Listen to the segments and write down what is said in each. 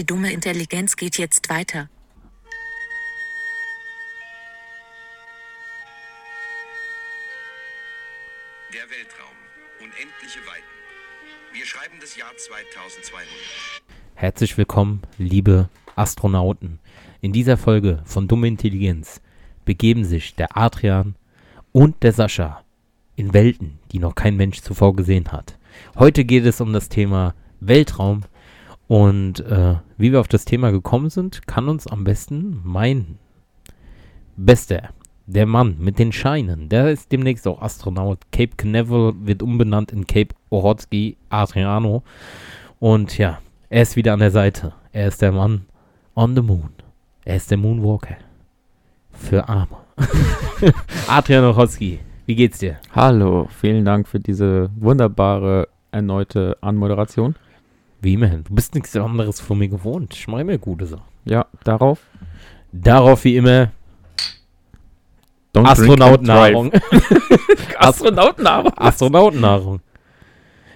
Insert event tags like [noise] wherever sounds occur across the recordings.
Die dumme Intelligenz geht jetzt weiter. Der Weltraum. Unendliche Weiten. Wir schreiben das Jahr 2200. Herzlich willkommen, liebe Astronauten. In dieser Folge von Dumme Intelligenz begeben sich der Adrian und der Sascha in Welten, die noch kein Mensch zuvor gesehen hat. Heute geht es um das Thema Weltraum und äh, wie wir auf das Thema gekommen sind, kann uns am besten mein Bester, der Mann mit den Scheinen, der ist demnächst auch Astronaut. Cape Canaveral wird umbenannt in Cape Ohotsky Adriano. Und ja, er ist wieder an der Seite. Er ist der Mann on the moon. Er ist der Moonwalker. Für Arme. [laughs] Adrian Ohotsky, wie geht's dir? Hallo, vielen Dank für diese wunderbare erneute Anmoderation. Wie immerhin. Du bist nichts anderes von mir gewohnt. Ich mache mir gute Sachen. Ja, darauf. Darauf wie immer Astronautennahrung. [laughs] [laughs] Astronautennahrung. Astronautennahrung.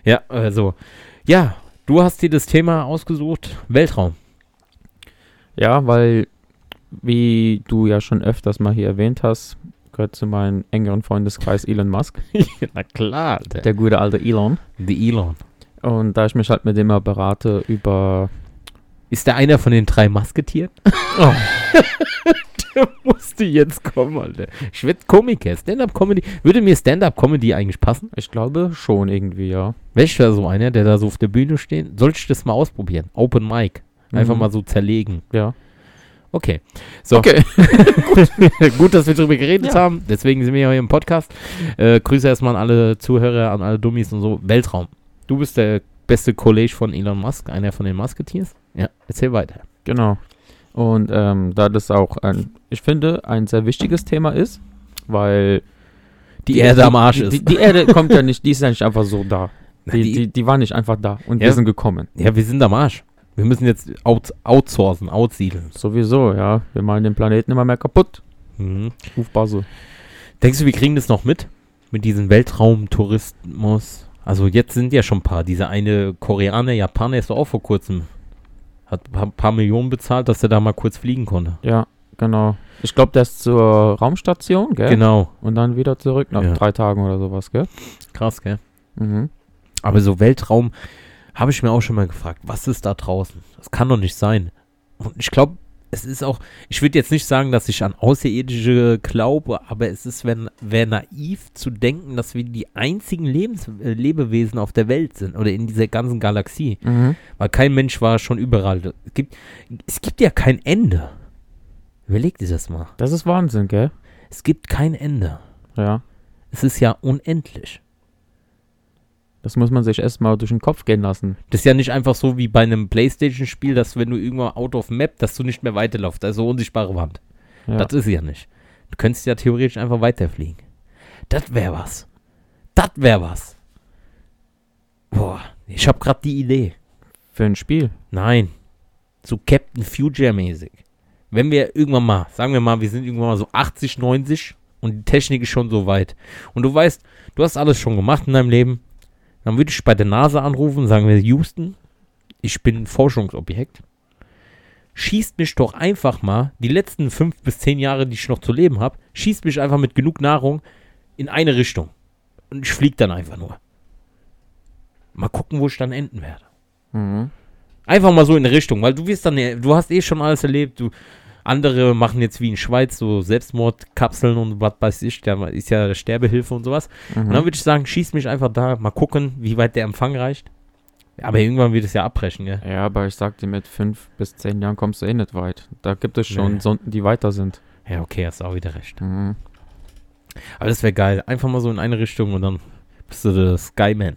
Ja, also. Ja, du hast dir das Thema ausgesucht. Weltraum. Ja, weil, wie du ja schon öfters mal hier erwähnt hast, gehört zu meinem engeren Freundeskreis Elon Musk, [laughs] Na klar. Der, der gute alte Elon. die Elon. Und da ich mich halt mit dem mal berate über. Ist der einer von den drei Masketieren? [laughs] Oh. der musste jetzt kommen, Alter. Ich werde Komiker, Stand-Up-Comedy. Würde mir Stand-Up-Comedy eigentlich passen? Ich glaube schon irgendwie, ja. Welcher so einer, der da so auf der Bühne steht? Soll ich das mal ausprobieren? Open Mic. Einfach Mhm. mal so zerlegen. Ja. Okay. So. Okay. [laughs] [laughs] Gut, dass wir darüber geredet Ja. haben. Deswegen sind wir ja hier im Podcast. Äh, Grüße erstmal an alle Zuhörer, an alle Dummies und so. Weltraum. Du bist der beste Kollege von Elon Musk, einer von den Musketeers. Ja, erzähl weiter. Genau. Und ähm, da das auch ein, ich finde, ein sehr wichtiges Thema ist, weil Die, Erde am Arsch die, ist. Die, die Erde kommt ja nicht, die ist ja nicht einfach so da. [laughs] Die, die- die, die war nicht einfach da und Ja. wir sind gekommen. ja, wir sind am Arsch. Wir müssen jetzt out, outsourcen, outsiedeln. Sowieso, ja. Wir machen den Planeten immer mehr kaputt. Mhm. Ruf Basel. Denkst du, wir kriegen das noch mit? Mit diesem Weltraumtourismus? Also jetzt sind ja schon ein paar. Dieser eine Koreaner, Japaner ist doch auch vor kurzem. Hat ein paar, paar Millionen bezahlt, dass er da mal kurz fliegen konnte. Ja, genau. Ich glaube, der ist zur Raumstation, gell? Genau. Und dann wieder zurück nach Ja. drei Tagen oder sowas, gell? Krass, gell? Mhm. Aber so Weltraum habe ich mir auch schon mal gefragt, was ist da draußen? Das kann doch nicht sein. Und ich glaube, es ist auch, ich würde jetzt nicht sagen, dass ich an Außerirdische glaube, aber es ist, wenn wäre naiv zu denken, dass wir die einzigen Lebens äh, Lebewesen auf der Welt sind oder in dieser ganzen Galaxie. Mhm. Weil kein Mensch war schon überall. Es gibt, es gibt ja kein Ende. Überleg dir das mal. Das ist Wahnsinn, gell? Es gibt kein Ende. Ja. Es ist ja unendlich. Das muss man sich erstmal durch den Kopf gehen lassen. Das ist ja nicht einfach so wie bei einem Playstation-Spiel, dass wenn du irgendwann out of map, dass du nicht mehr weiterläufst. Also unsichtbare Wand. Ja. Das ist ja nicht. Du könntest ja theoretisch einfach weiterfliegen. Das wäre was. Das wäre was. Boah, ich habe gerade die Idee. Für ein Spiel. Nein. So Captain Future-mäßig. Wenn wir irgendwann mal, sagen wir mal, wir sind irgendwann mal so 80, 90 und die Technik ist schon so weit. Und du weißt, du hast alles schon gemacht in deinem Leben. Dann würde ich bei der NASA anrufen und sagen wir, Houston, ich bin ein Forschungsobjekt. Schießt mich doch einfach mal, die letzten fünf bis zehn Jahre, die ich noch zu leben habe, schießt mich einfach mit genug Nahrung in eine Richtung. Und ich fliege dann einfach nur. Mal gucken, wo ich dann enden werde. Mhm. Einfach mal so in eine Richtung, weil du wirst dann, du hast eh schon alles erlebt. Du, andere machen jetzt wie in Schweiz so Selbstmordkapseln und was weiß ich, da ist ja Sterbehilfe und sowas. Und dann Mhm. würde ich sagen, schieß mich einfach da, mal gucken, wie weit der Empfang reicht. Aber irgendwann wird es ja abbrechen, gell? Ja, aber ich sag dir, mit fünf bis zehn Jahren kommst du eh nicht weit. Da gibt es schon Nee. Sonden, die weiter sind. Ja, okay, hast auch wieder recht. Mhm. Aber das wäre geil. Einfach mal so in eine Richtung und dann bist du der Skyman.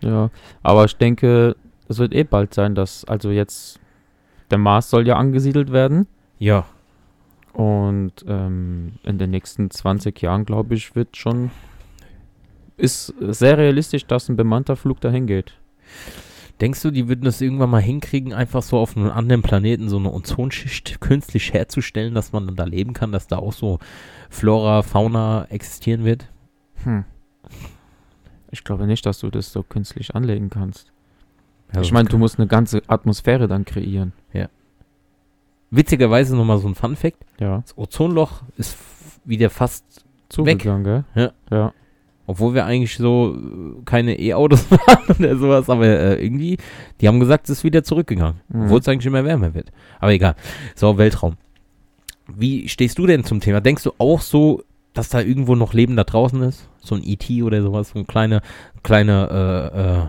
Ja, aber ich denke, es wird eh bald sein, dass, also jetzt, der Mars soll ja angesiedelt werden. Ja, Und ähm, in den nächsten 20 Jahren, glaube ich, wird schon, ist sehr realistisch, dass ein bemannter Flug dahin geht. Denkst du, die würden das irgendwann mal hinkriegen, einfach so auf einem anderen Planeten so eine Ozonschicht künstlich herzustellen, dass man dann da leben kann, dass da auch so Flora, Fauna existieren wird? Hm. Ich glaube nicht, dass du das so künstlich anlegen kannst. Ja, ich meine, du musst eine ganze Atmosphäre dann kreieren. Witzigerweise nochmal so ein Fun-Fact: Ja. Das Ozonloch ist wieder fast, Zugegangen, gell? Ja. Ja. obwohl wir eigentlich so äh, keine E-Autos [laughs] fahren oder sowas, aber äh, irgendwie, die haben gesagt, es ist wieder zurückgegangen. Mhm. Obwohl es eigentlich immer wärmer wird. Aber egal. So, Weltraum. Wie stehst du denn zum Thema? Denkst du auch so, dass da irgendwo noch Leben da draußen ist? So ein E.T. oder sowas, so ein kleiner, kleiner äh, äh,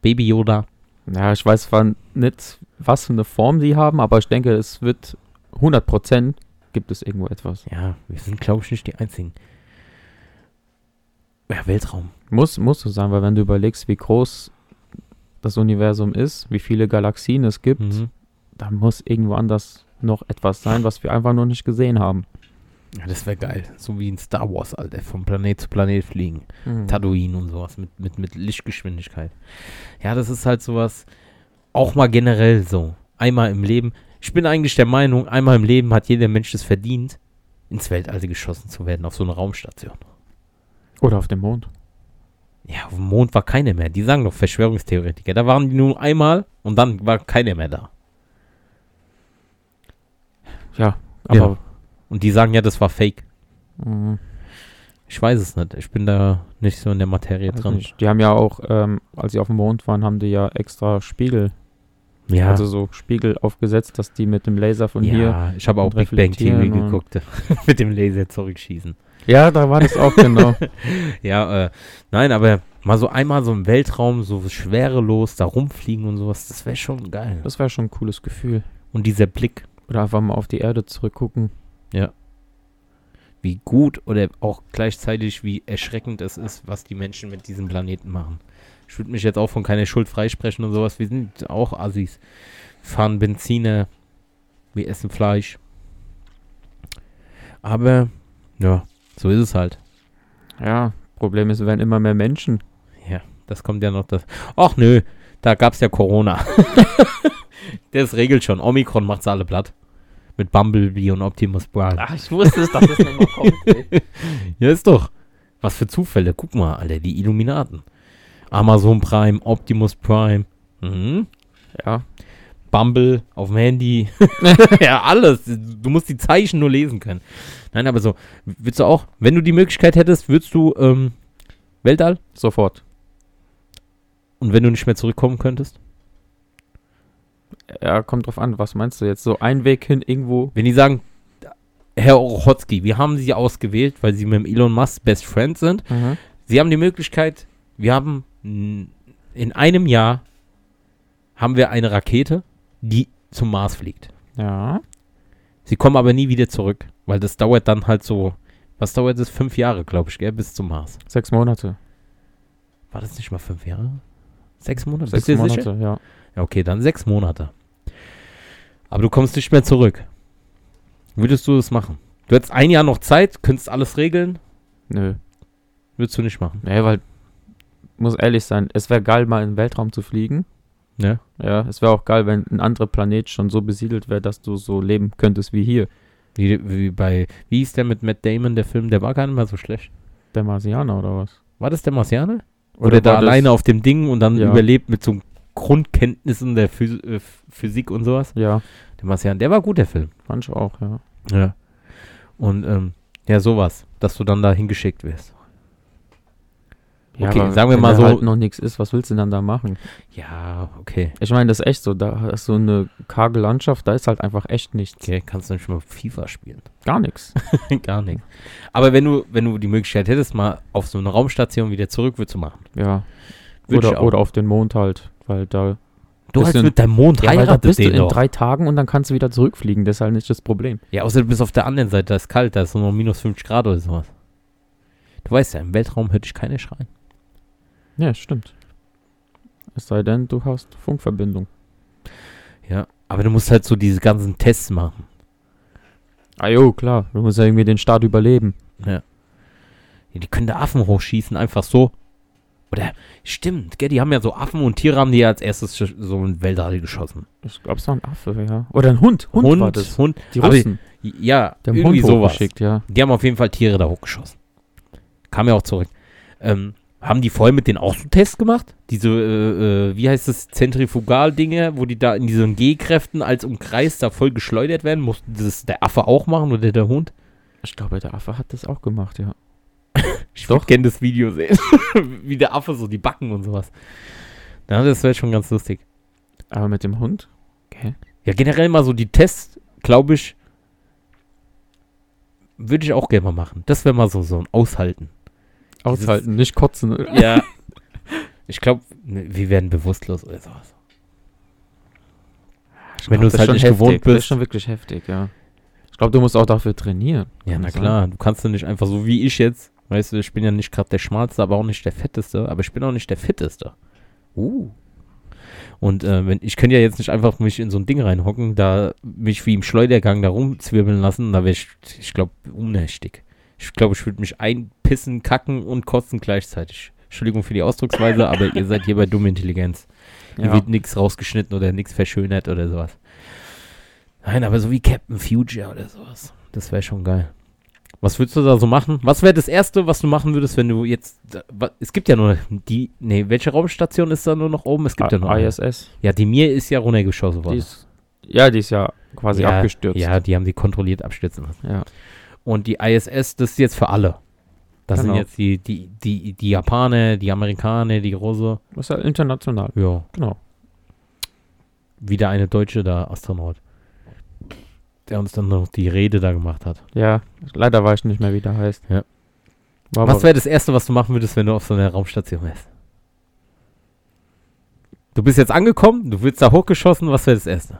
Baby Yoda? Ja, ich weiß zwar nicht, was für eine Form die haben, aber ich denke, es wird 100% gibt es irgendwo etwas. Ja, wir sind, glaube ich, nicht die Einzigen. Ja, Weltraum. Muss, muss so sein, weil wenn du überlegst, wie groß das Universum ist, wie viele Galaxien es gibt, Mhm. da muss irgendwo anders noch etwas sein, was wir einfach noch nicht gesehen haben. Ja, das wäre geil. So wie in Star Wars, Alter. Vom Planet zu Planet fliegen. Mhm. Tatooine und sowas mit, mit, mit Lichtgeschwindigkeit. Ja, das ist halt sowas, auch mal generell so. Einmal im Leben. Ich bin eigentlich der Meinung, einmal im Leben hat jeder Mensch es verdient, ins Weltall geschossen zu werden, auf so eine Raumstation. Oder auf dem Mond. Ja, auf dem Mond war keiner mehr. Die sagen doch Verschwörungstheoretiker. Da waren die nur einmal und dann war keiner mehr da. Ja, aber Ja. Und die sagen ja, das war fake. mh, Ich weiß es nicht. Ich bin da nicht so in der Materie weiß dran. nicht. die haben ja auch, ähm, als sie auf dem Mond waren, haben die ja extra Spiegel, Ja, also so Spiegel aufgesetzt, dass die mit dem Laser von hier. ja ich habe auch Big Bang Theory und- geguckt. [laughs] mit dem Laser zurückschießen. Ja, da war das auch genau. [laughs] Ja, äh, nein, aber mal so einmal so im Weltraum, so schwerelos, da rumfliegen und sowas, das wäre schon geil. Das wäre schon ein cooles Gefühl. Und dieser Blick, Oder einfach mal auf die Erde zurückgucken. wie gut oder auch gleichzeitig wie erschreckend es ist, was die Menschen mit diesem Planeten machen. Ich würde mich jetzt auch von keiner Schuld freisprechen und sowas. Wir sind auch Assis. Fahren Benziner, wir essen Fleisch. Aber, ja, so ist es halt. Ja, Problem ist, es werden immer mehr Menschen. Ja, das kommt ja noch das. Ach nö, da gab's ja Corona. [laughs] das regelt schon. Omikron macht's alle platt. Mit Bumblebee und Optimus Prime. Ach, ich wusste es, dass das nicht mal kommt. ey. [laughs] Ja, ist doch. Was für Zufälle. Guck mal, Alter, die Illuminaten. Amazon Prime, Optimus Prime. Mhm. Ja, Bumble auf dem Handy. [laughs] ja, alles. Du musst die Zeichen nur lesen können. Nein, aber so, würdest du auch, wenn du die Möglichkeit hättest, würdest du ähm, Weltall? sofort. Und wenn du nicht mehr zurückkommen könntest? Ja, kommt drauf an, was meinst du jetzt? So ein Weg hin irgendwo. Wenn die sagen, Herr Orochotzki, wir haben Sie ausgewählt, weil Sie mit Elon Musk Best Friend sind. Sie haben die Möglichkeit, wir haben in einem Jahr haben wir eine Rakete, die zum Mars fliegt. Ja. Sie kommen aber nie wieder zurück, weil das dauert dann halt so, was dauert das? Fünf Jahre, glaube ich, gell, bis zum Mars. Sechs Monate. War das nicht mal fünf Jahre? Sechs Monate? Sechs Monate, sicher? ja. Ja, okay, dann sechs Monate. Aber du kommst nicht mehr zurück. Würdest du das machen? Du hättest ein Jahr noch Zeit, könntest alles regeln, Nö. würdest du nicht machen. Nee, weil, muss ehrlich sein, es wäre geil, mal in den Weltraum zu fliegen. Ne? Ja, es wäre auch geil, wenn ein anderer Planet schon so besiedelt wäre, dass du so leben könntest wie hier. Wie, wie bei, wie hieß der mit Matt Damon, der Film, der war gar nicht mal so schlecht. Der Marsianer oder was? War das der Marsianer? Oder, da war das- alleine auf dem Ding und dann Ja. überlebt mit so Grundkenntnissen der Phys äh, Physik und sowas? Ja, Der Marsianer, der war gut, der Film. fand ich auch, ja. Ja. Und, ähm, ja, sowas, dass du dann da hingeschickt wirst. Okay, aber sagen wir mal so- halt noch nichts ist, was willst du denn dann da machen? Ja, okay. Ich meine, das ist echt so, da ist so eine karge Landschaft, da ist halt einfach echt nichts. Okay, kannst du nicht mal FIFA spielen. Gar nichts. [laughs] Gar nicht. Aber wenn du, wenn du die Möglichkeit hättest, mal auf so eine Raumstation wieder zurück, du machen. Ja. Ich Oder, oder auf den Mond halt, weil da. Du hast Bisschen- mit deinem Mond Ja, heiratet bist du den in doch. drei Tagen und dann kannst du wieder zurückfliegen, das ist halt nicht das Problem. Ja, außer du bist auf der anderen Seite, da ist kalt, da ist nur noch minus 50 Grad oder sowas. Du weißt ja, im Weltraum hört dich keiner schreien. Ja, stimmt. Es sei denn, du hast Funkverbindung. Ja, aber du musst halt so diese ganzen Tests machen. Ah jo, klar. Du musst ja irgendwie den Start überleben. Ja. ja die können da Affen hochschießen, einfach so. Oder, stimmt, gell, die haben ja so Affen und Tiere haben die ja als erstes so ein Weltall geschossen. Ich glaube, es war ein Affe, ja. Oder ein Hund. Hund, Hund, war das. Hund. Die aber- Russen. Ja, Der haben irgendwie Hund sowas. ja. Die haben auf jeden Fall Tiere da hochgeschossen. Kam ja auch zurück. Ähm, Haben die vorher mit denen auch so Tests gemacht? Diese, äh, äh, wie heißt das, Zentrifugal-Dinge, wo die da in diesen G-Kräften als Umkreis da voll geschleudert werden? Musste das der Affe auch machen oder der Hund? Ich glaube, der Affe hat das auch gemacht, ja. [laughs] Ich Doch. gerne das Video sehen. [laughs] wie der Affe so die Backen und sowas. Ja, das wäre schon ganz lustig. Aber mit dem Hund? Okay. Ja, generell mal so die Tests, glaube ich, würde ich auch gerne mal machen. Das wäre mal so, so ein Aushalten. Aushalten, nicht kotzen. Ja. [laughs] ich glaube, wir werden bewusstlos oder sowas. Ich Wenn du es halt nicht schon gewohnt heftig. Das ist bist. schon wirklich heftig, ja. Ich glaube, du musst auch dafür trainieren. Ja, na sein? klar. Du kannst ja nicht einfach so wie ich jetzt. Weißt du, ich bin ja nicht gerade der Schmalste, aber auch nicht der Fetteste. Aber ich bin auch nicht der Fitteste. Uh. Und äh, wenn, ich könnte ja jetzt nicht einfach mich in so ein Ding reinhocken, da mich wie im Schleudergang da rumzwirbeln lassen, da wäre ich, ich glaube, unnächtig. Ich glaube, ich würde mich einpissen, kacken und kotzen gleichzeitig. Entschuldigung für die Ausdrucksweise, aber ihr seid hier bei dumme Intelligenz. Hier Ja. wird nichts rausgeschnitten oder nichts verschönert oder sowas. Nein, aber so wie Captain Future oder sowas. Das wäre schon geil. Was würdest du da so machen? Was wäre das Erste, was du machen würdest, wenn du jetzt. Es gibt ja nur die. Nee, welche Raumstation ist da nur noch oben? Es gibt ja nur. eine. ISS. Ja, die mir ist ja runtergeschossen Die worden. ist, ja, die ist ja quasi ja, abgestürzt. Ja, die haben die kontrolliert abstürzen lassen. ja. Und die ISS, das ist jetzt für alle. Das Genau. sind jetzt die, die, die, die Japaner, die Amerikaner, die Russe. Das ist ja international. Ja, Genau. wieder eine Deutsche da, Astronaut. Der uns dann noch die Rede da gemacht hat. Ja, leider weiß ich nicht mehr, wie der heißt. Ja. War Was wäre das Erste, was du machen würdest, wenn du auf so einer Raumstation wärst? Du bist jetzt angekommen, du wirst da hochgeschossen, was wäre das Erste?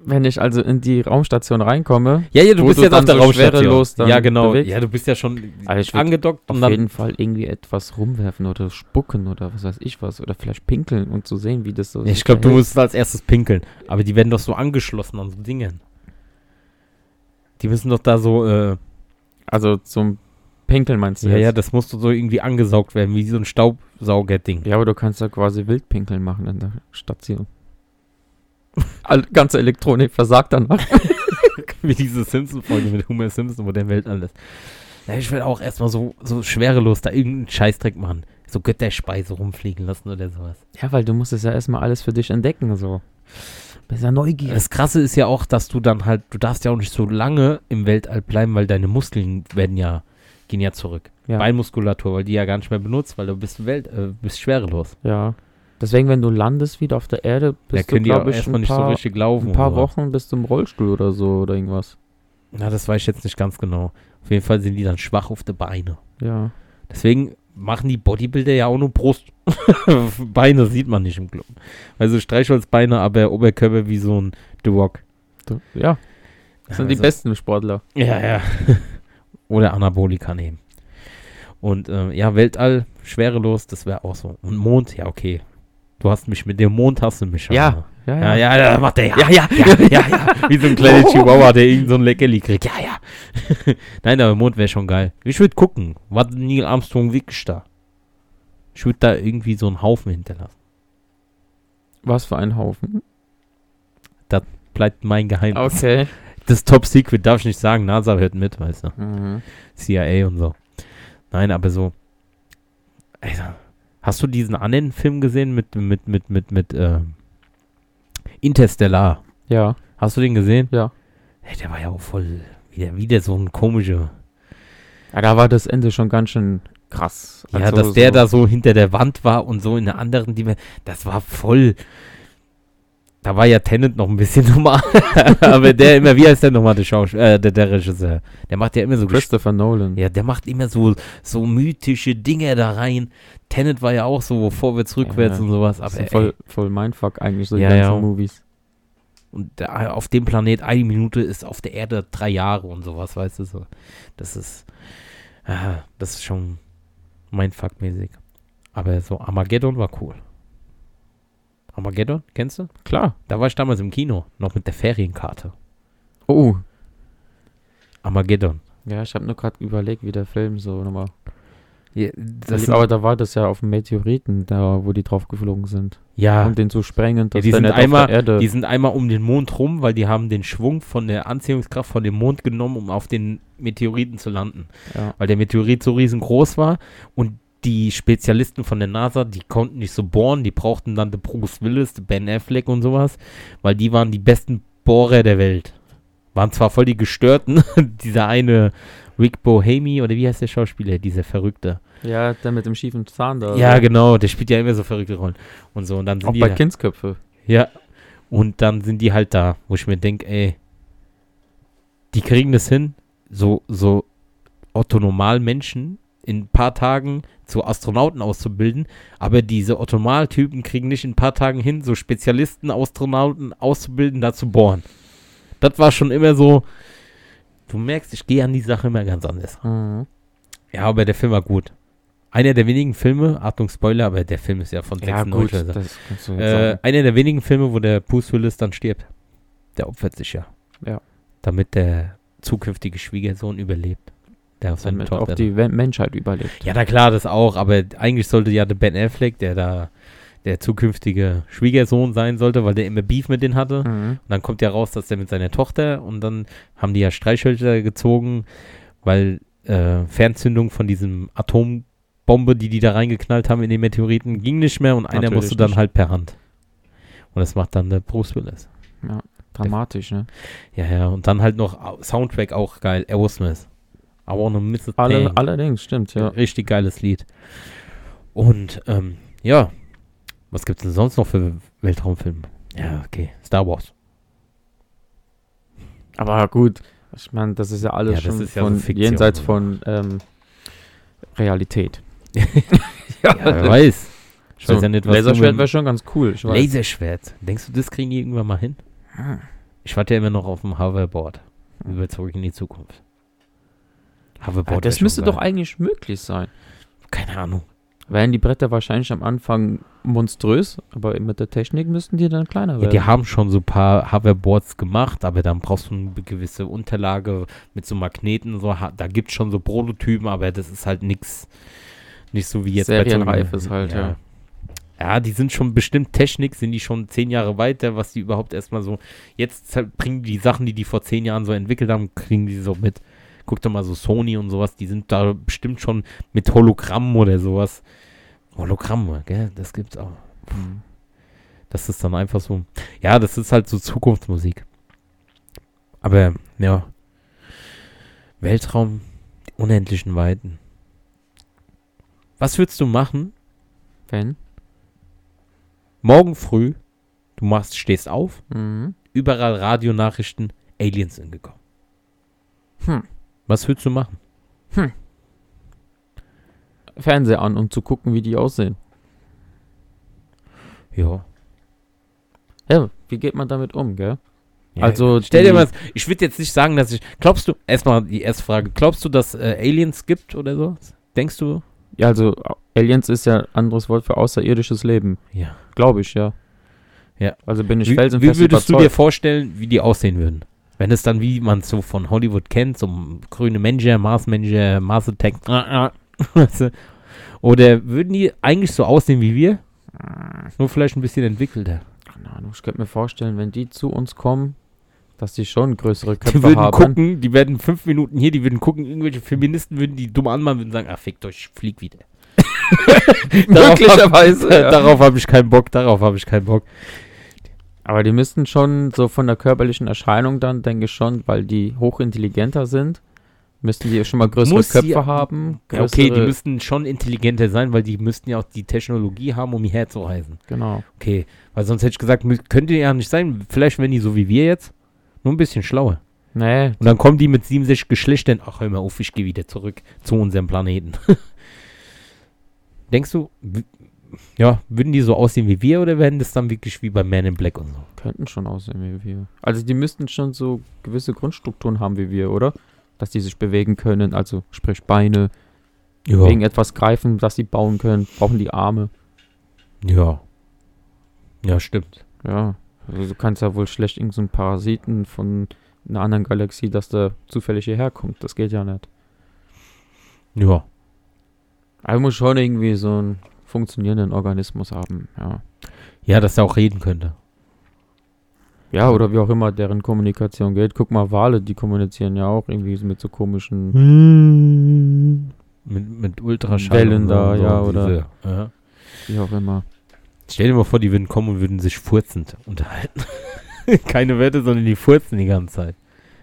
Wenn ich also in die Raumstation reinkomme, Ja, ja, du bist du jetzt auf der so Raumstation. ja, genau. bewegst. Ja, du bist ja schon Also angedockt auf und dann. jeden Fall irgendwie etwas rumwerfen oder spucken oder was weiß ich was. Oder vielleicht pinkeln und zu sehen, wie das so Ja, ich glaube, du musst als erstes pinkeln. Aber die werden doch so angeschlossen an so Dingen. Die müssen doch da so, äh, Also zum Pinkeln meinst du ja, jetzt? ja, das musste so irgendwie angesaugt werden, wie so ein Staubsauger-Ding. Ja, aber du kannst ja quasi Wildpinkeln machen in der Station. All, ganze Elektronik versagt danach. [laughs] wie diese Simpson-Folge mit Homer Simpson, wo der Weltall ist. Ja, ich will auch erstmal so, so schwerelos da irgendeinen Scheißdreck machen. So Götterspeise rumfliegen lassen oder sowas. Ja, weil du musst es ja erstmal alles für dich entdecken, so. Bist ja neugierig. Das Krasse ist ja auch, dass du dann halt, du darfst ja auch nicht so lange im Weltall bleiben, weil deine Muskeln werden ja, gehen ja zurück. Ja. Beinmuskulatur, weil die ja gar nicht mehr benutzt, weil du bist Welt, äh, bist schwerelos. Ja. Deswegen, wenn du landest wieder auf der Erde, bist können du, die glaube ich, erstmal ein nicht so paar, richtig laufen. ein paar. Wochen bist du im Rollstuhl oder so oder irgendwas. Na, das weiß ich jetzt nicht ganz genau. Auf jeden Fall sind die dann schwach auf die Beine. Ja. Deswegen machen die Bodybuilder ja auch nur Brust. [laughs] Beine sieht man nicht im Club. Also Streichholzbeine, aber Oberkörper wie so ein The Rock. Ja. Das sind die Also- besten Sportler. Ja, ja. [laughs] Oder Anabolika nehmen. Und äh, ja, Weltall, schwerelos, das wäre auch so. Und Mond, ja, okay. Du hast mich mit dem Mond hast du mich schon. Ja, Ja, ja, ja, macht der, ja, Ja, ja. [laughs] ja, ja, ja. Wie so ein kleiner [laughs] Chihuahua, der irgend so ein Leckerli kriegt. Ja, ja. [laughs] Nein, aber Mond wäre schon geil. Ich würde gucken, was Neil Armstrong wirklich da. Ich würde da irgendwie so einen Haufen hinterlassen. Was für ein Haufen. Bleibt mein Geheimnis. Okay. Das Top Secret darf ich nicht sagen. NASA hört mit, weißt du. Mhm. CIA und so. Nein, aber so. Alter, hast du diesen anderen Film gesehen mit, mit, mit, mit, mit, ähm, Interstellar? Ja, Hast du den gesehen? ja. Ey, der war ja auch voll, wieder, wieder so ein komischer. Ja, da war das Ende schon ganz schön krass. Ja, Also dass der so- da so hinter der Wand war und so in einer anderen Dimension. Das war voll. Da war ja Tennant noch ein bisschen [laughs] normal. Aber der immer, wie heißt der nochmal, der Schauspieler, äh, der, der Regisseur? Der macht ja immer so Christopher Nolan. Ja, der macht immer so, so mythische Dinge da rein. Tenet war ja auch so vorwärts, rückwärts Ja, und sowas. Das Aber ist voll, ey, voll Mindfuck eigentlich, so die Ja, ganzen ja. Movies. und da, auf dem Planet eine Minute ist auf der Erde drei Jahre und sowas, weißt du so. Das ist, ah, das ist schon Mindfuck-mäßig. Aber so Armageddon war cool. Armageddon, kennst du? Klar. Da war ich damals im Kino, noch mit der Ferienkarte. Oh. Armageddon. Ja, ich habe nur gerade überlegt, wie der Film so nochmal. Ja, das aber da war das ja auf dem Meteoriten, da wo die drauf geflogen sind. ja, Um den zu sprengen, dass die der sind einmal- auf der Erde. die sind einmal um den Mond rum, weil die haben den Schwung von der Anziehungskraft von dem Mond genommen, um auf den Meteoriten zu landen. ja. Weil der Meteorit so riesengroß war und die Spezialisten von der NASA, die konnten nicht so bohren, die brauchten dann den Bruce Willis, den Ben Affleck und sowas, weil die waren die besten Bohrer der Welt. Waren zwar voll die Gestörten, [laughs] dieser eine Rick Bohemi oder wie heißt der Schauspieler, dieser Verrückte. ja, der mit dem schiefen Zahn da. Ja, genau, der spielt ja immer so verrückte Rollen und so und dann sind Auch die bei Kindsköpfe. ja und dann sind die halt da, wo ich mir denke, ey, die kriegen das hin, so so Otto-Normal-Menschen in ein paar Tagen zu Astronauten auszubilden, aber diese Otto-Normal-Typen kriegen nicht in ein paar Tagen hin, so Spezialisten, Astronauten auszubilden, da zu bohren. Das war schon immer so, du merkst, ich gehe an die Sache immer ganz anders. Mhm. Ja, aber der Film war gut. Einer der wenigen Filme, Achtung Spoiler, aber der Film ist ja von Ja, 96 gut, oder so. das kannst du jetzt Äh, sagen. einer der wenigen Filme, wo der Bruce Willis dann stirbt. Der opfert sich ja. Ja. Damit der zukünftige Schwiegersohn überlebt. Der auf seine Damit Tochter. auch die Menschheit überlebt. ja, na klar, das auch, aber eigentlich sollte ja der Ben Affleck, der da der zukünftige Schwiegersohn sein sollte, weil der immer Beef mit denen hatte. Mhm. Und dann kommt ja raus, dass der mit seiner Tochter und dann haben die ja Streichhölzer gezogen, weil äh, Fernzündung von diesem Atombombe, die die da reingeknallt haben in den Meteoriten, ging nicht mehr und einer Natürlich musste dann nicht. halt per Hand. Und das macht dann der Bruce Willis. Dramatisch, ne? Ja, ja, und dann halt noch Soundtrack auch geil, Aerosmith. I wanna miss a Alle, allerdings, stimmt, ja. Richtig geiles Lied. Und, ähm, ja, was gibt's denn sonst noch für Weltraumfilme? Ja, okay, Star Wars. Aber gut, ich meine, das ist ja alles Ja, schon ja so von Fiktion, jenseits von ähm, Realität. [laughs] Ja, wer weiß. Ich So, weiß ja nicht, was Laserschwert wäre schon ganz cool. Laserschwert. Denkst du, das kriegen die irgendwann mal hin? Hm. Ich warte ja immer noch auf dem Hoverboard. Über zurück in die Zukunft. Hoverboard. Ja, wär das müsste geil. doch eigentlich möglich sein. Keine Ahnung. Wären die Bretter wahrscheinlich am Anfang monströs, aber mit der Technik müssten die dann kleiner Ja, werden. die haben schon so ein paar Hoverboards gemacht, aber dann brauchst du eine gewisse Unterlage mit so Magneten. und So. Da gibt es schon so Prototypen, aber das ist halt nichts. Nicht so wie jetzt bei so einem- Serienreifes halt, ja. Ja, die sind schon bestimmt Technik, sind die schon zehn Jahre weiter, was die überhaupt erstmal so. Jetzt bringen die Sachen, die die vor zehn Jahren so entwickelt haben, kriegen die so mit. Guck doch mal so Sony und sowas, die sind da bestimmt schon mit Hologrammen oder sowas. Hologramme, gell, das gibt's auch. Mhm. Das ist dann einfach so. Ja, das ist halt so Zukunftsmusik. Aber, ja. Weltraum, die unendlichen Weiten. Was würdest du machen, Wenn? morgen früh, du machst, stehst auf, Mhm. überall Radionachrichten, Aliens sind gekommen. Hm. Was würdest du machen? Fernseher an, um zu gucken, wie die aussehen. Ja. Ja, wie geht man damit um, gell? ja Also stell dir mal, ich würde jetzt nicht sagen, dass ich, glaubst du, erstmal die erste Frage, glaubst du, dass äh, Aliens gibt oder so? Denkst du? Ja, also Aliens ist ja ein anderes Wort für außerirdisches Leben. Ja. Glaube ich, ja. Ja. Also bin ich Wie, felsenfest wie würdest du dir überzeugt. vorstellen, wie die aussehen würden? Wenn es dann, wie man es so von Hollywood kennt, so grüne Menschen, Marsmenschen, Mars Attack, [laughs] weißt du? oder würden die eigentlich so aussehen wie wir? Nur vielleicht ein bisschen entwickelter. Keine Ahnung, ich könnte mir vorstellen, wenn die zu uns kommen, dass die schon größere Die Köpfe würden haben. gucken, die werden fünf Minuten hier, die würden gucken, irgendwelche Feministen würden die dumm anmachen, würden sagen, ach, fickt euch, flieg wieder. [laughs] Möglicherweise, [laughs] ja. Darauf habe ich keinen Bock, darauf habe ich keinen Bock. Aber die müssten schon so von der körperlichen Erscheinung dann, denke ich schon, weil die hochintelligenter sind, müssten die schon mal größere Muss Köpfe sie- haben. Ja, okay, die müssten schon intelligenter sein, weil die müssten ja auch die Technologie haben, um hierher zu reisen. Genau. Okay, weil sonst hätte ich gesagt, könnte ja nicht sein. Vielleicht wenn die so wie wir jetzt, nur ein bisschen schlauer. Nee, Und dann kommen die mit 67 Geschlechtern, ach hör mal auf, ich gehe wieder zurück zu unserem Planeten. [laughs] Denkst du, ja, würden die so aussehen wie wir oder werden das dann wirklich wie bei Man in Black und so? könnten schon aussehen wie wir. Also die müssten schon so gewisse Grundstrukturen haben wie wir, oder? Dass die sich bewegen können, also sprich Beine, wegen etwas greifen, dass sie bauen können, brauchen die Arme. Ja. Ja, stimmt. Ja, also du kannst ja wohl schlecht irgendeinen Parasiten von einer anderen Galaxie, dass der zufällig hierher kommt. Das geht ja nicht. Ja. Er muss schon irgendwie so einen funktionierenden Organismus haben, ja. Ja, dass er auch reden könnte. Ja, oder wie auch immer deren Kommunikation geht. Guck mal, Wale, die kommunizieren ja auch irgendwie so mit so komischen Mit, mit Ultraschall. Wellen da, und ja, oder- diese, ja. Wie auch immer. Stell dir mal vor, die würden kommen und würden sich furzend unterhalten. [laughs] Keine Wette, sondern die furzen die ganze Zeit.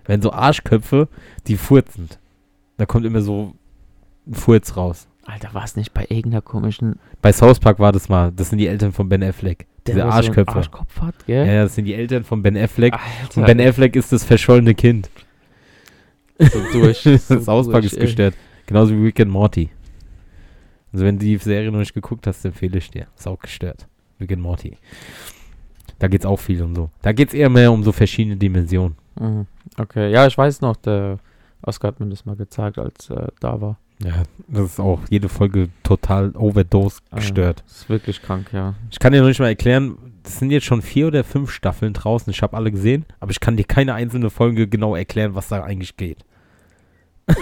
Wenn so Arschköpfe, die furzend. Da kommt immer so ein Furz raus. Alter, war es nicht bei irgendeiner komischen. Bei South Park war das mal. Das sind die Eltern von Ben Affleck. Diese der so einen Arschköpfe. Arschkopf hat, ja, gell? ja, das sind die Eltern von Ben Affleck. Alter, Und Ben Affleck ist das verschollene Kind. so durch. [laughs] das so South Park durch, ist gestört. Genauso wie Rick and Morty. Also wenn du die Serie noch nicht geguckt hast, empfehle ich dir. Ist auch gestört. Rick and Morty. Da geht's auch viel um so. Da geht's eher mehr um so verschiedene Dimensionen. Mhm. Okay, ja, ich weiß noch, der Oscar hat mir das mal gezeigt, als er da war. Ja, das ist auch jede Folge total overdose Ah, gestört. Das ist wirklich krank, ja. Ich kann dir noch nicht mal erklären, das sind jetzt schon vier oder fünf Staffeln draußen. Ich habe alle gesehen, aber ich kann dir keine einzelne Folge genau erklären, was da eigentlich geht. [laughs]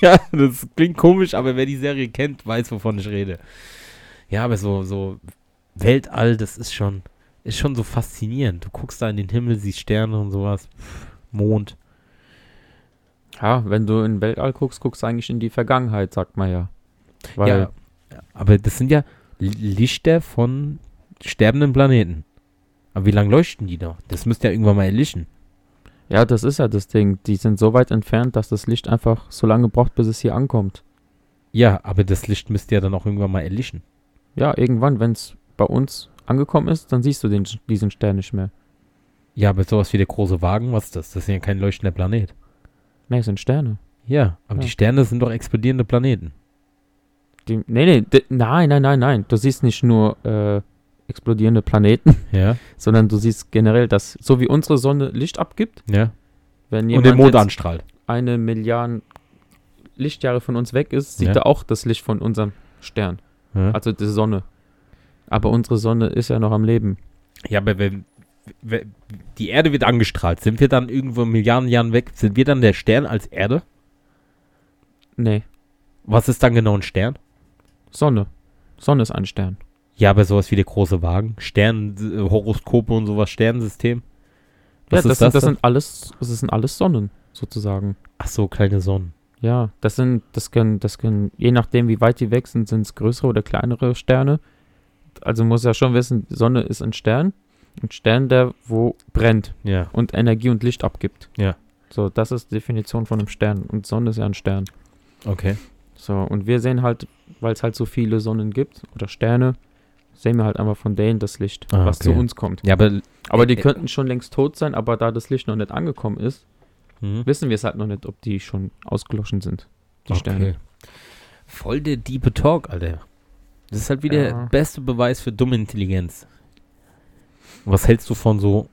ja, das klingt komisch, aber wer die Serie kennt, weiß, wovon ich rede. Ja, aber so, so Weltall, das ist schon, ist schon so faszinierend. Du guckst da in den Himmel, siehst Sterne und sowas. Mond. Ja, wenn du in den Weltall guckst, guckst du eigentlich in die Vergangenheit, sagt man ja. Weil, ja, aber das sind ja Lichter von sterbenden Planeten. Aber wie lange leuchten die noch? Das müsste ja irgendwann mal erlischen. ja, das ist ja das Ding. Die sind so weit entfernt, dass das Licht einfach so lange braucht, bis es hier ankommt. Ja, aber das Licht müsste ja dann auch irgendwann mal erlischen. Ja, irgendwann, wenn es bei uns angekommen ist, dann siehst du den, diesen Stern nicht mehr. Ja, aber sowas wie der große Wagen, was ist das? Das ist ja kein leuchtender Planet. Ne, es sind Sterne. Ja, aber Ja. die Sterne sind doch explodierende Planeten. Die, nee, nee, d- nein, nein, nein, nein. Du siehst nicht nur äh, explodierende Planeten, [laughs] Ja, sondern du siehst generell, dass so wie unsere Sonne Licht abgibt, ja. wenn Und jemand den Mond anstrahlt. eine Milliarde Lichtjahre von uns weg ist, sieht Ja. er auch das Licht von unserem Stern, also die Sonne. Aber unsere Sonne ist ja noch am Leben. ja aber wenn die Erde wird angestrahlt, sind wir dann irgendwo Milliarden Jahren weg? Sind wir dann der Stern als Erde? Nee, Was ist dann genau ein Stern? Sonne. Sonne ist ein Stern. Ja, aber sowas wie der große Wagen, Stern, äh, Horoskope und sowas, Sternensystem. Ja, Was das, ist sind, das das sind alles, das sind alles Sonnen, sozusagen. Ach so, kleine Sonnen. Ja, das sind, das können, das können, je nachdem, wie weit die weg sind, sind es größere oder kleinere Sterne. Also muss ja schon wissen, Sonne ist ein Stern. Ein Stern, der wo brennt Ja. und Energie und Licht abgibt. Ja. So, das ist die Definition von einem Stern. Und Sonne ist ja ein Stern. Okay. So, und wir sehen halt, weil es halt so viele Sonnen gibt oder Sterne, sehen wir halt einfach von denen das Licht, Ah, was okay. zu uns kommt. Ja, aber. Aber die Äh, äh, könnten schon längst tot sein, aber da das Licht noch nicht angekommen ist, Hm. wissen wir es halt noch nicht, ob die schon ausgeloschen sind. Die Okay. Sterne. Voll der diepe Talk, Alter. Das ist halt wieder Ja. der beste Beweis für dumme Intelligenz. Was hältst du von so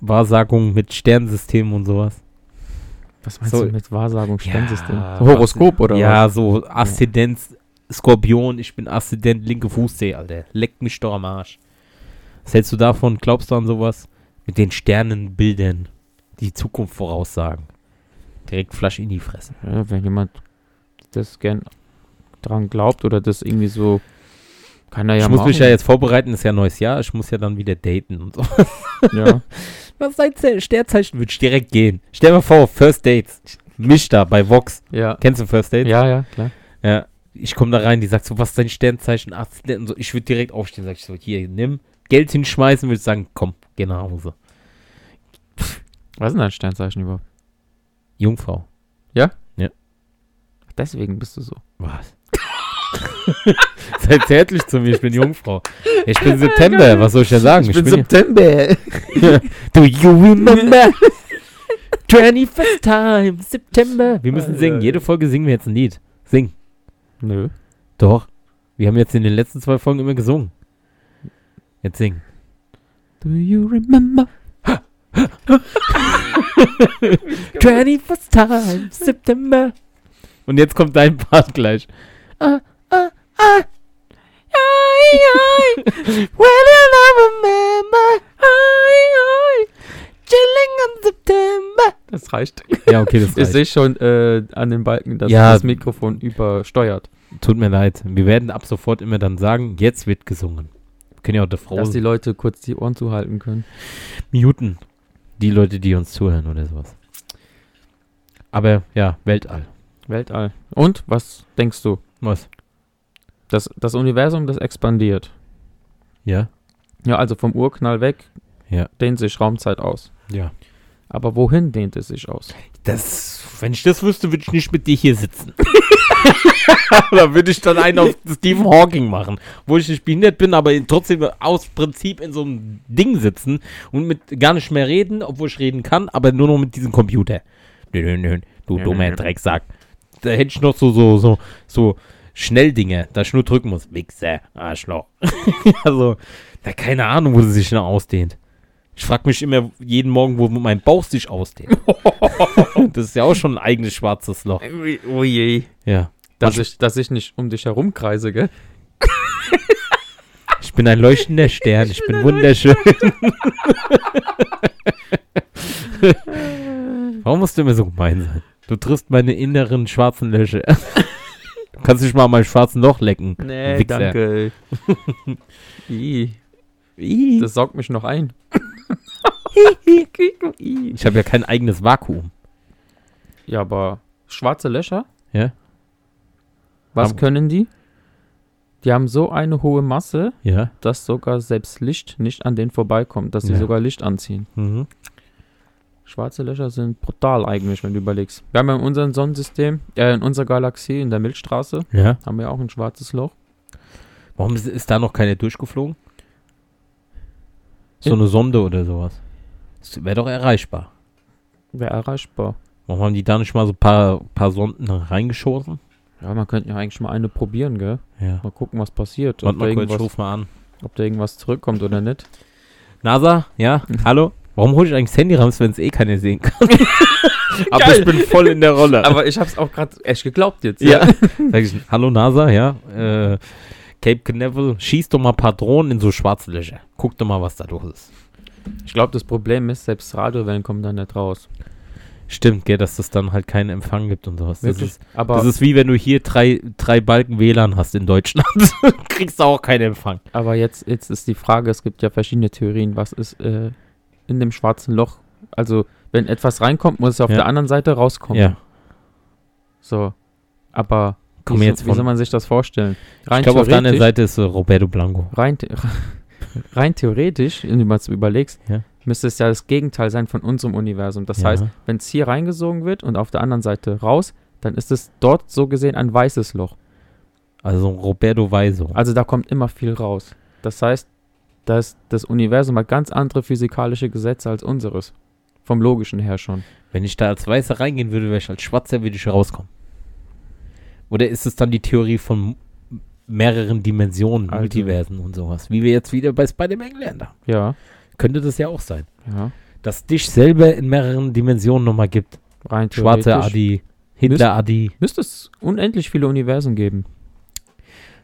Wahrsagungen mit Sternsystemen und sowas? Was meinst So- du mit Wahrsagung, Sternsystem? Ja, Horoskop oder Ja, was? so Aszendenz, Skorpion, ich bin Aszendent, linke Fußzeh, Alter. Leck mich doch am Arsch. Was hältst du davon? Glaubst du an sowas? Mit den Sternenbildern, die Zukunft voraussagen. Direkt Flasche in die Fresse. Ja, wenn jemand das gern dran glaubt oder das irgendwie so, kann er ja ich muss machen. mich ja jetzt vorbereiten, ist ja neues Jahr, ich muss ja dann wieder daten und so. [laughs] Ja. [laughs] Was sein Ze- Sternzeichen würde ich direkt gehen. Stell dir mal vor, First Dates. Mich da bei Vox. ja. Kennst du First Dates? Ja, ja, klar. Ja. Ich komme da rein, die sagt so, was ist dein Sternzeichen? Aszendent und so. Ich würde direkt aufstehen, sag ich so, hier, nimm. Geld hinschmeißen, würde ich sagen, komm, geh nach Hause. Was ist denn dein Sternzeichen überhaupt? Jungfrau. Deswegen bist du so. Was? [laughs] Seid zärtlich zu mir, ich bin Jungfrau. Ich bin September, was soll ich denn sagen? September. [laughs] Do you remember? [laughs] 21st time, September. Wir müssen singen. Jede Folge singen wir jetzt ein Lied. Sing. Nö. Doch. Wir haben jetzt in den letzten zwei Folgen immer gesungen. Jetzt sing. Do you remember? 21st time, September. Und jetzt kommt dein Part gleich. Ah, ah. Ai, ai. [laughs] Well, you remember. Ai, ai. Chilling on September. Das reicht. Ja, okay, das [laughs] Ich reicht. sehe schon äh, an den Balken, dass Ja. das Mikrofon übersteuert. Tut mir leid. Wir werden ab sofort immer dann sagen, jetzt wird gesungen. Wir können ja auch der Frau Dass die Leute kurz die Ohren zuhalten können. muten. Die Leute, die uns zuhören oder sowas. Aber ja, Weltall. Weltall. Und, was denkst du? Was? Das, das Universum, das expandiert. Ja? Ja, also vom Urknall weg Ja. dehnt sich Raumzeit aus. Ja. Aber wohin dehnt es sich aus? Das, wenn ich das wüsste, würde ich nicht mit dir hier sitzen. [laughs] da würde ich dann einen auf Stephen Hawking machen, wo ich nicht behindert bin, aber trotzdem aus Prinzip in so einem Ding sitzen und mit gar nicht mehr reden, obwohl ich reden kann, aber nur noch mit diesem Computer. Nö, nö, nö, du dummer Drecksack. Da hätte ich noch so, so, so, so Schnelldinge, dass ich nur drücken muss. Wichser, Arschloch. [laughs] also, da keine Ahnung, wo sie sich noch ausdehnt. Ich frage mich immer jeden Morgen, wo mein Bauch sich ausdehnt. [laughs] das ist ja auch schon ein eigenes schwarzes Loch. Oh je. Ja. Dass Manch- ich, dass ich nicht um dich herum kreise, gell? [laughs] Ich bin ein leuchtender Stern. Ich bin wunderschön. Warum musst du immer so gemein sein? Du triffst meine inneren schwarzen Löcher. Du kannst dich mal an meinem schwarzen Loch lecken. Nee, Wichser. danke. [laughs] Ih, Ih. das saugt mich noch ein. [laughs] Ich habe ja kein eigenes Vakuum. Ja, aber schwarze Löcher? Ja. Was Haben- können die? Die haben so eine hohe Masse, Ja. dass sogar selbst Licht nicht an denen vorbeikommt, dass sie Ja. sogar Licht anziehen. Mhm. Schwarze Löcher sind brutal eigentlich, wenn du überlegst. Wir haben ja in unserem Sonnensystem, äh, in unserer Galaxie, in der Milchstraße, Ja. haben wir auch ein schwarzes Loch. Warum ist, ist da noch keine durchgeflogen? So In- eine Sonde oder sowas. Das wäre doch erreichbar. Wäre erreichbar. Warum haben die da nicht mal so ein paar, paar Sonden reingeschossen? Ja, man könnte ja eigentlich mal eine probieren, gell? Ja. Mal gucken, was passiert. Warte mal kurz, ruf mal an. ob da irgendwas zurückkommt oder nicht. NASA, ja, [laughs] hallo? Warum hole ich eigentlich das Handy raus, wenn es eh keiner sehen kann? [laughs] Aber Geil. ich bin voll in der Rolle. Aber ich hab's auch gerade echt geglaubt jetzt. ja. [laughs] Sag ich, hallo NASA, ja. Äh, Cape Canaveral, schieß doch mal ein paar Drohnen in so schwarze Löcher. Guck doch mal, was da los ist. Ich glaube, das Problem ist, selbst Radiowellen kommen da nicht raus. Stimmt, gell, dass es dann halt keinen Empfang gibt und sowas. Das ist, aber, das ist wie wenn du hier drei, drei Balken WLAN hast in Deutschland. [laughs] Kriegst du auch keinen Empfang. aber jetzt, jetzt ist die Frage, es gibt ja verschiedene Theorien, was ist äh, in dem schwarzen Loch. Also, wenn etwas reinkommt, muss es auf Ja. der anderen Seite rauskommen. Ja, So. Aber wie, jetzt wie soll man sich das vorstellen? Ich Rein glaube, auf der anderen theoretisch- Seite ist äh, Roberto Blanco. rein, [laughs] rein theoretisch, wenn du mal überlegst, Ja. müsste es ja das Gegenteil sein von unserem Universum. Das Ja. heißt, wenn es hier reingesogen wird und auf der anderen Seite raus, dann ist es dort so gesehen ein weißes Loch. Also Roberto Weiso. Also da kommt immer viel raus. Das heißt, dass das Universum hat ganz andere physikalische Gesetze als unseres. Vom logischen her schon. Wenn ich da als Weißer reingehen würde, wäre ich als Schwarzer, würde ich rauskommen. Oder ist es dann die Theorie von mehreren Dimensionen, Also- Multiversen und sowas? Wie wir jetzt wieder bei Spider-Man gelernt haben. Ja, Könnte das ja auch sein. ja. Dass dich selber in mehreren Dimensionen nochmal gibt. Rein Schwarzer Adi, Hitler Adi. Müsste es unendlich viele Universen geben.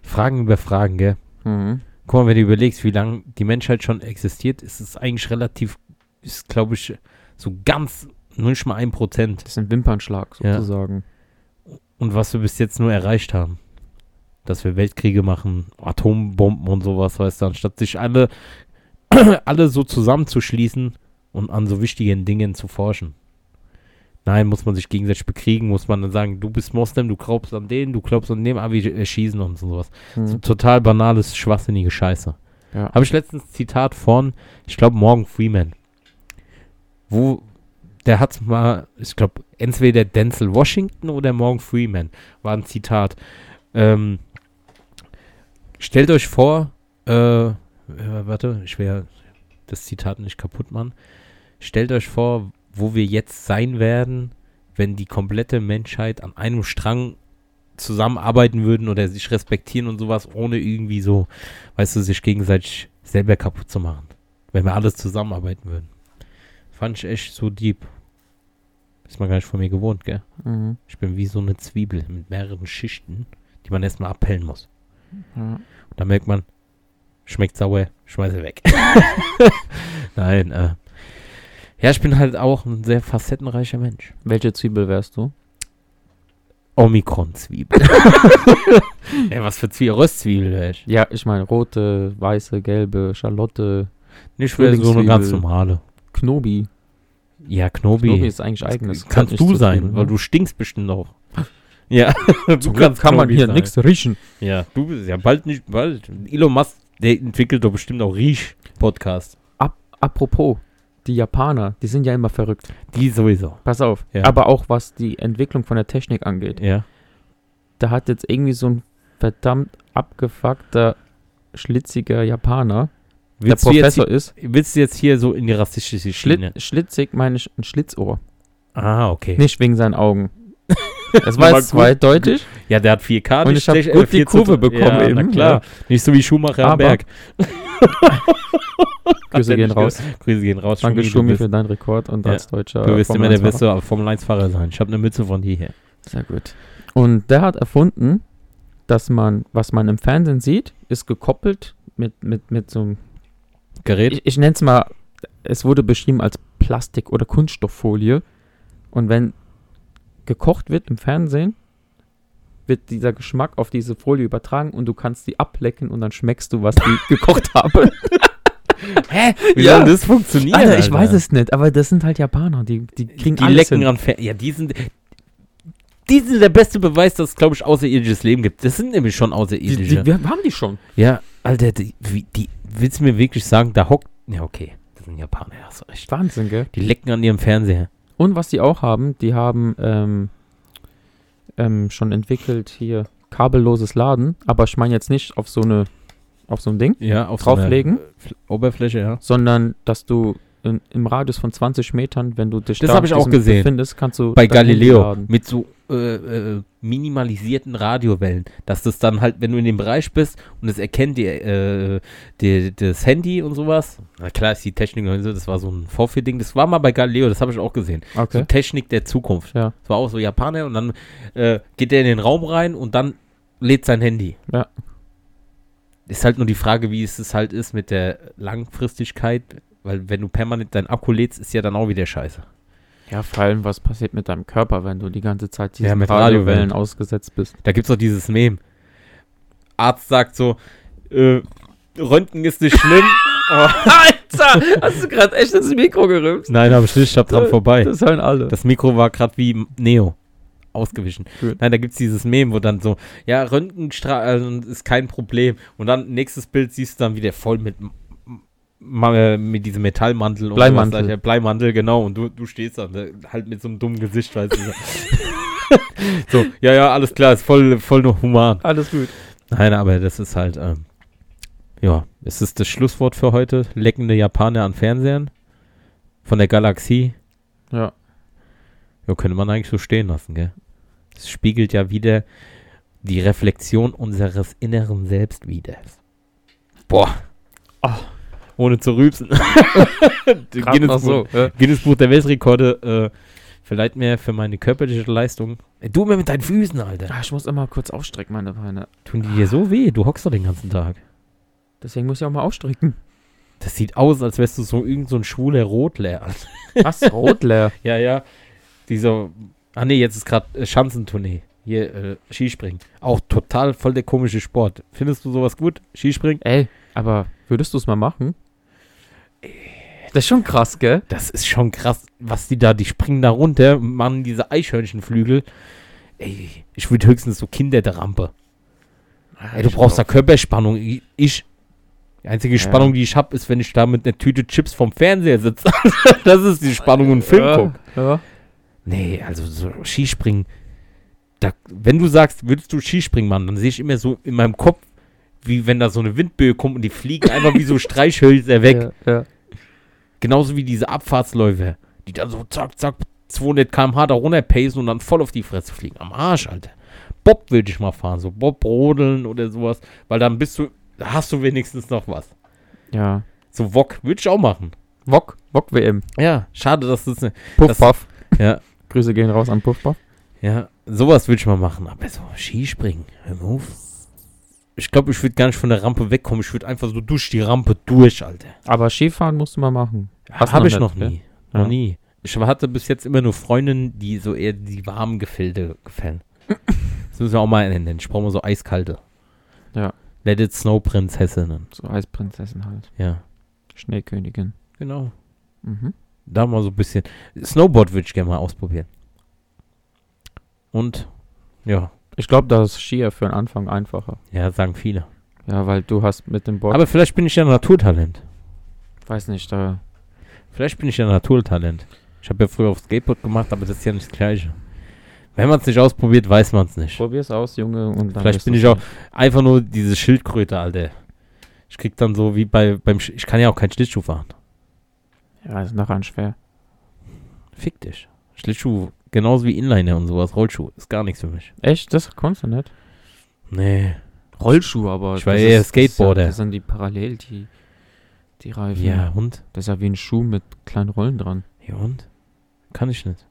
Fragen über Fragen, gell? Mhm. Guck mal, wenn du überlegst, wie lange die Menschheit schon existiert, ist es eigentlich relativ, ist glaube ich, so ganz, nur nicht mal ein Prozent. Das ist ein Wimpernschlag Ja. sozusagen. Und was wir bis jetzt nur erreicht haben. Dass wir Weltkriege machen, Atombomben und sowas, weißt du, anstatt sich alle, [clears throat] alle so zusammenzuschließen und an so wichtigen Dingen zu forschen. Nein, muss man sich gegenseitig bekriegen, muss man dann sagen, du bist Moslem, du glaubst an den, du glaubst an dem, aber wir erschießen uns und sowas. Mhm. So total banales, schwachsinnige Scheiße. Ja. Habe ich letztens ein Zitat von, ich glaube, Morgan Freeman. Wo, der hat mal, ich glaube, entweder Denzel Washington oder Morgan Freeman war ein Zitat. Ähm, stellt euch vor, äh, äh, warte, ich will das Zitat nicht kaputt machen. Stellt euch vor, wo wir jetzt sein werden, wenn die komplette Menschheit an einem Strang zusammenarbeiten würden oder sich respektieren und sowas, ohne irgendwie so, weißt du, sich gegenseitig selber kaputt zu machen. Wenn wir alles zusammenarbeiten würden. Fand ich echt so deep. Ist man gar nicht von mir gewohnt, gell? Mhm. Ich bin wie so eine Zwiebel mit mehreren Schichten, die man erstmal abhellen muss. Ja. Und dann merkt man, schmeckt sauer, schmeiße weg. [laughs] [laughs] Nein, äh. Ja, ich bin halt auch ein sehr facettenreicher Mensch. Welche Zwiebel wärst du? Omikron-Zwiebel. [laughs] ja, was für Zwiebel? Röstzwiebel wäre ich. Ja, ich meine rote, weiße, gelbe, Schalotte, Nicht wäre so eine ganz normale. Knobi. Ja, Knobi. Knobi ist eigentlich eigenes. Das kannst du sein, Zwiebeln, weil ne? du stinkst bestimmt auch. [laughs] Ja, du Glück kann man hier nichts riechen. Ja, du bist ja bald nicht, bald. Elon Musk, der entwickelt doch bestimmt auch Riech-Podcast. Apropos, die Japaner, die sind ja immer verrückt. Die sowieso. Pass auf. Ja. Aber auch was die Entwicklung von der Technik angeht. Ja. Da hat jetzt irgendwie so ein verdammt abgefuckter, schlitziger Japaner, Willst der Professor ist. willst du jetzt hier so in die rassistische Schiene? Schlit, schlitzig meine ich ein Schlitzohr. Ah, okay. Nicht wegen seinen Augen. [laughs] Nochmal war jetzt zweideutig. Ja, der hat 4K. Und ich hab schlecht, gut die 4 zu- Kurve bekommen ja, Na eben, klar. Nicht so wie Schumacher am Berg. [laughs] Grüße gehen raus. Grüße gehen raus. Danke, Schumi, für deinen Rekord und Ja. als deutscher du wirst immer der Formel-1-Fahrer. beste Formel-1-Fahrer sein. Ich habe eine Mütze von dir hier. Sehr gut. Und der hat erfunden, dass man, was man im Fernsehen sieht, ist gekoppelt mit, mit, mit so einem, Gerät? ich, ich nenne es mal, es wurde beschrieben als Plastik- oder Kunststofffolie. Und wenn gekocht wird im Fernsehen, wird dieser Geschmack auf diese Folie übertragen und du kannst die ablecken und dann schmeckst du, was die [laughs] gekocht haben. [laughs] Hä? Wie Ja. soll das funktionieren? Alter, ich weiß es nicht, aber das sind halt Japaner, die, die kriegen Die alles lecken hin. an Fer Ja, die sind. Die sind der beste Beweis, dass es, glaube ich, außerirdisches Leben gibt. Das sind nämlich schon Die, außerirdische. die, wir haben die schon. ja, Alter, die, die, willst du mir wirklich sagen, da hockt. Ja, okay. Das sind Japaner, ja, hast recht. Wahnsinn, gell? Die lecken an ihrem Fernseher. Und was die auch haben, die haben ähm, ähm, schon entwickelt hier kabelloses Laden, aber ich meine jetzt nicht auf so eine auf so ein Ding, Ja, auf Drauflegen? so Oberfläche, ja. sondern dass du in, im Radius von 20 Metern, wenn du dich Das da ich auch gesehen. befindest, kannst du Bei Galileo mit so äh, äh, minimalisierten Radiowellen, dass das dann halt, wenn du in dem Bereich bist und es erkennt die, äh, die, das Handy und sowas, na klar ist die Technik so, das war so ein Vorführding, das war mal bei Galileo, das habe ich auch gesehen. So Okay. Technik der Zukunft. Ja. Das war auch so Japaner und dann äh, geht der in den Raum rein und dann lädt sein Handy. Ja. Ist halt nur die Frage, wie es es halt ist mit der Langfristigkeit, weil wenn du permanent deinen Akku lädst, ist ja dann auch wieder scheiße. Ja, vor allem, was passiert mit deinem Körper, wenn du die ganze Zeit diesen Ja, mit Radiowellen Radiowellen. ausgesetzt bist? Da gibt es doch dieses Meme. Arzt sagt so, äh, Röntgen ist nicht schlimm. oh, [laughs] Alter, hast du gerade echt ins Mikro gerümpft? nein, ich hab dran vorbei. Das hören alle. Das Mikro war gerade wie Neo. Ausgewichen. Gut. Nein, da gibt es dieses Meme, wo dann so, ja, Röntgenstrahlen ist kein Problem. Und dann nächstes Bild siehst du dann wieder voll mit, äh, mit diesem Metallmantel und Bleimantel. Ja, Bleimantel, genau. Und du, du stehst da ne, halt mit so einem dummen Gesicht, weißt du. [laughs] so, ja, ja, alles klar, ist voll, voll nur human. Alles gut. Nein, aber das ist halt, ähm, ja, es ist das Schlusswort für heute. Leckende Japaner an Fernsehern von der Galaxie. Ja. Ja, könnte man eigentlich so stehen lassen, gell? Es spiegelt ja wieder die Reflexion unseres inneren Selbst wieder. Boah. Ah. Ohne zu rübsen. [laughs] Guinness, so. Ja. Guinness Buch der Weltrekorde äh, verleiht mir für meine körperliche Leistung. Ey, du mir mit deinen Füßen, Alter. Ah, Ich muss immer kurz ausstrecken, meine Beine. Tun die dir so weh? Du hockst doch den ganzen Tag. Deswegen muss ich auch mal ausstrecken. Das sieht aus, als wärst du so irgend so ein schwuler Rotler. [laughs] Was? Rotleer. Ja, ja. Dieser. Ah nee, jetzt ist gerade äh, Schanzentournee. Hier, äh, Skispringen. Auch total voll der komische Sport. Findest du sowas gut? Skispringen? Ey, aber würdest du es mal machen? Das ist schon krass, gell? Das ist schon krass, was die da, die springen da runter, machen diese Eichhörnchenflügel. Ey, ich würde höchstens so Kinder der Rampe. Ey, du brauchst da Körperspannung. Ich- Ich. Die einzige Ja. Spannung, die ich habe, ist, wenn ich da mit einer Tüte Chips vom Fernseher sitze. [laughs] das ist die Spannung und Film guck. Ja. Nee, also so Skispringen. Da, wenn du sagst, würdest du Skispringen machen, dann sehe ich immer so in meinem Kopf, wie wenn da so eine Windböe kommt und die fliegen einfach wie so [laughs] Streichhölzer weg. Ja, ja. Genauso wie diese Abfahrtsläufe, die dann so zack, zack, 200 km/h da runterpacen und dann voll auf die Fresse fliegen. Am Arsch, Alter. Bob will ich mal fahren, so Bob rodeln oder sowas, weil dann bist du, da hast du wenigstens noch was. ja. So Wok würde ich auch machen. Wok, Wok WM. Ja, schade, dass das, ne, Puff Das- Puff. ja, Grüße gehen raus an Puff Puff. Ja, sowas würde ich mal machen, aber so Skispringen, hör auf. Ich glaube, ich würde gar nicht von der Rampe wegkommen. Ich würde einfach so durch die Rampe durch, Alter. Aber Skifahren musst du mal machen. Du Habe ich nicht, noch nie. Noch Ja. nie. Ich hatte bis jetzt immer nur Freundinnen, die so eher die warmen Gefilde gefallen. [coughs] das müssen wir auch mal nennen. Ich brauche mal so eiskalte. Ja. Let it snow Prinzessinnen. So Eisprinzessin halt. Ja, Schneekönigin. genau. Mhm. Da mal so ein bisschen. Snowboard würde ich gerne mal ausprobieren. Und, ja, Ich glaube, da ist Skier für den Anfang einfacher. ja, sagen viele. Ja, weil du hast mit dem Board, Aber vielleicht bin ich ja ein Naturtalent. weiß nicht, da Vielleicht bin ich ja ein Naturtalent. Ich habe ja früher auf Skateboard gemacht, aber das ist ja nicht das Gleiche. Wenn man es nicht ausprobiert, weiß man es nicht. probier's aus, Junge, und dann Vielleicht bin ich auch einfach nur diese Schildkröte, Alter. Ich krieg dann so wie bei beim Sch ich kann ja auch kein Schlittschuh fahren. Ja, ist nachher schwer. Fick dich. Schlittschuh genauso wie Inliner und sowas, Rollschuh ist gar nichts für mich. Echt? Das konntest du nicht? Nee. Rollschuh, aber. Ich war das eher ist- das Skateboarder. Ja, das sind die parallel, die, die Reifen. Ja, und? Das ist ja wie ein Schuh mit kleinen Rollen dran. Ja, und? Kann ich nicht.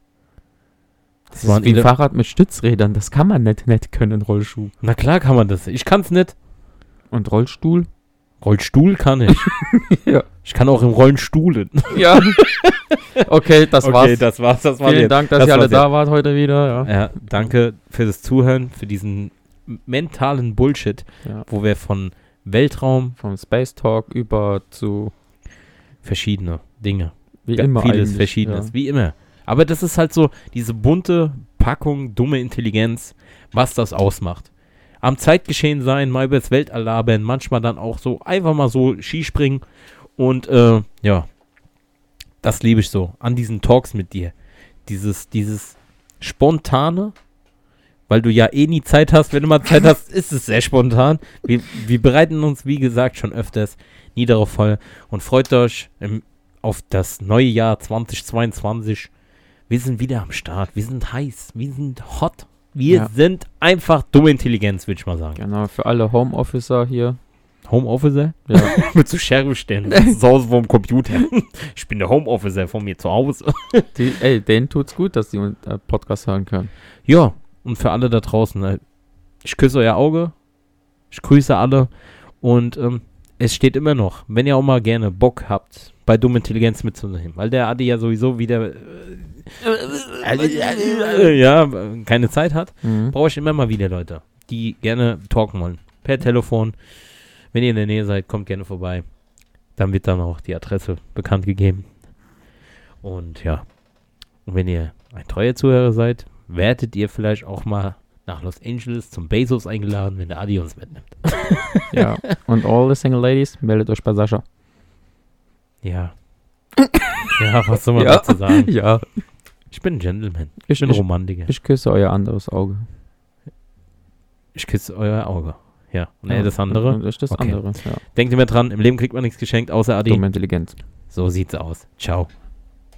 Das, Das ist wie ein Fahrrad mit Stützrädern. Das kann man nicht, nicht können, Rollschuh. Na klar kann man das. Ich kann's nicht. Und Rollstuhl? Rollstuhl kann ich. [laughs] Ja. Ich kann auch im Rollen stuhlen. Ja. okay, das war's. das war's. Das war Vielen jetzt. Dank, dass das ihr alle da wart heute wieder. Ja. Ja, danke für das Zuhören, für diesen mentalen Bullshit, Ja. wo wir von Weltraum Vom Space Talk über zu verschiedene Dinge, wie immer vieles Verschiedenes, Ja. wie immer. Aber das ist halt so diese bunte Packung, dumme Intelligenz, was das ausmacht. Am Zeitgeschehen sein, mal übers Weltall labern, manchmal dann auch so einfach mal so Skispringen und äh, ja, das liebe ich so an diesen Talks mit dir. Dieses, dieses spontane, weil du ja eh nie Zeit hast. Wenn du mal Zeit hast, ist es sehr spontan. Wir, wir bereiten uns, wie gesagt, schon öfters nie darauf vor und freut euch im, auf das neue Jahr 2022. Wir sind wieder am Start. Wir sind heiß. Wir sind hot. Wir Ja. sind einfach dumme Intelligenz, würde ich mal sagen. Genau, für alle Homeofficer hier. Homeofficer? Ja. [laughs] Mit so Sheriff stehen. Zu Hause vorm Computer. [laughs] Ich bin der Homeofficer von mir zu Hause. Die, ey, denen tut's gut, dass die äh, Podcast hören können. Ja, und für alle da draußen, äh, ich küsse euer Auge, ich grüße alle und ähm, es steht immer noch, wenn ihr auch mal gerne Bock habt, bei Dumme Intelligenz mitzunehmen, weil der Adi ja sowieso wieder äh, ja, keine Zeit hat, Mhm. brauche ich immer mal wieder Leute, die gerne talken wollen. Per Telefon, wenn ihr in der Nähe seid, kommt gerne vorbei. Dann wird dann auch die Adresse bekannt gegeben. Und ja, und wenn ihr ein treuer Zuhörer seid, werdet ihr vielleicht auch mal nach Los Angeles zum Bezos eingeladen, wenn der Adi uns mitnimmt. Ja. [laughs] Und all the single ladies, meldet euch bei Sascha. Ja. [laughs] ja, was soll man Ja. dazu sagen? [laughs] Ja. Ich bin ein Gentleman. Ich, bin ich, Romantiker. ich küsse euer anderes Auge. Ich küsse euer Auge. Ja. Und Ja, das andere. Und ich das Okay. andere. Ja. Denkt immer dran, im Leben kriegt man nichts geschenkt, außer Adi. Dumme Intelligenz. So sieht's aus. Ciao.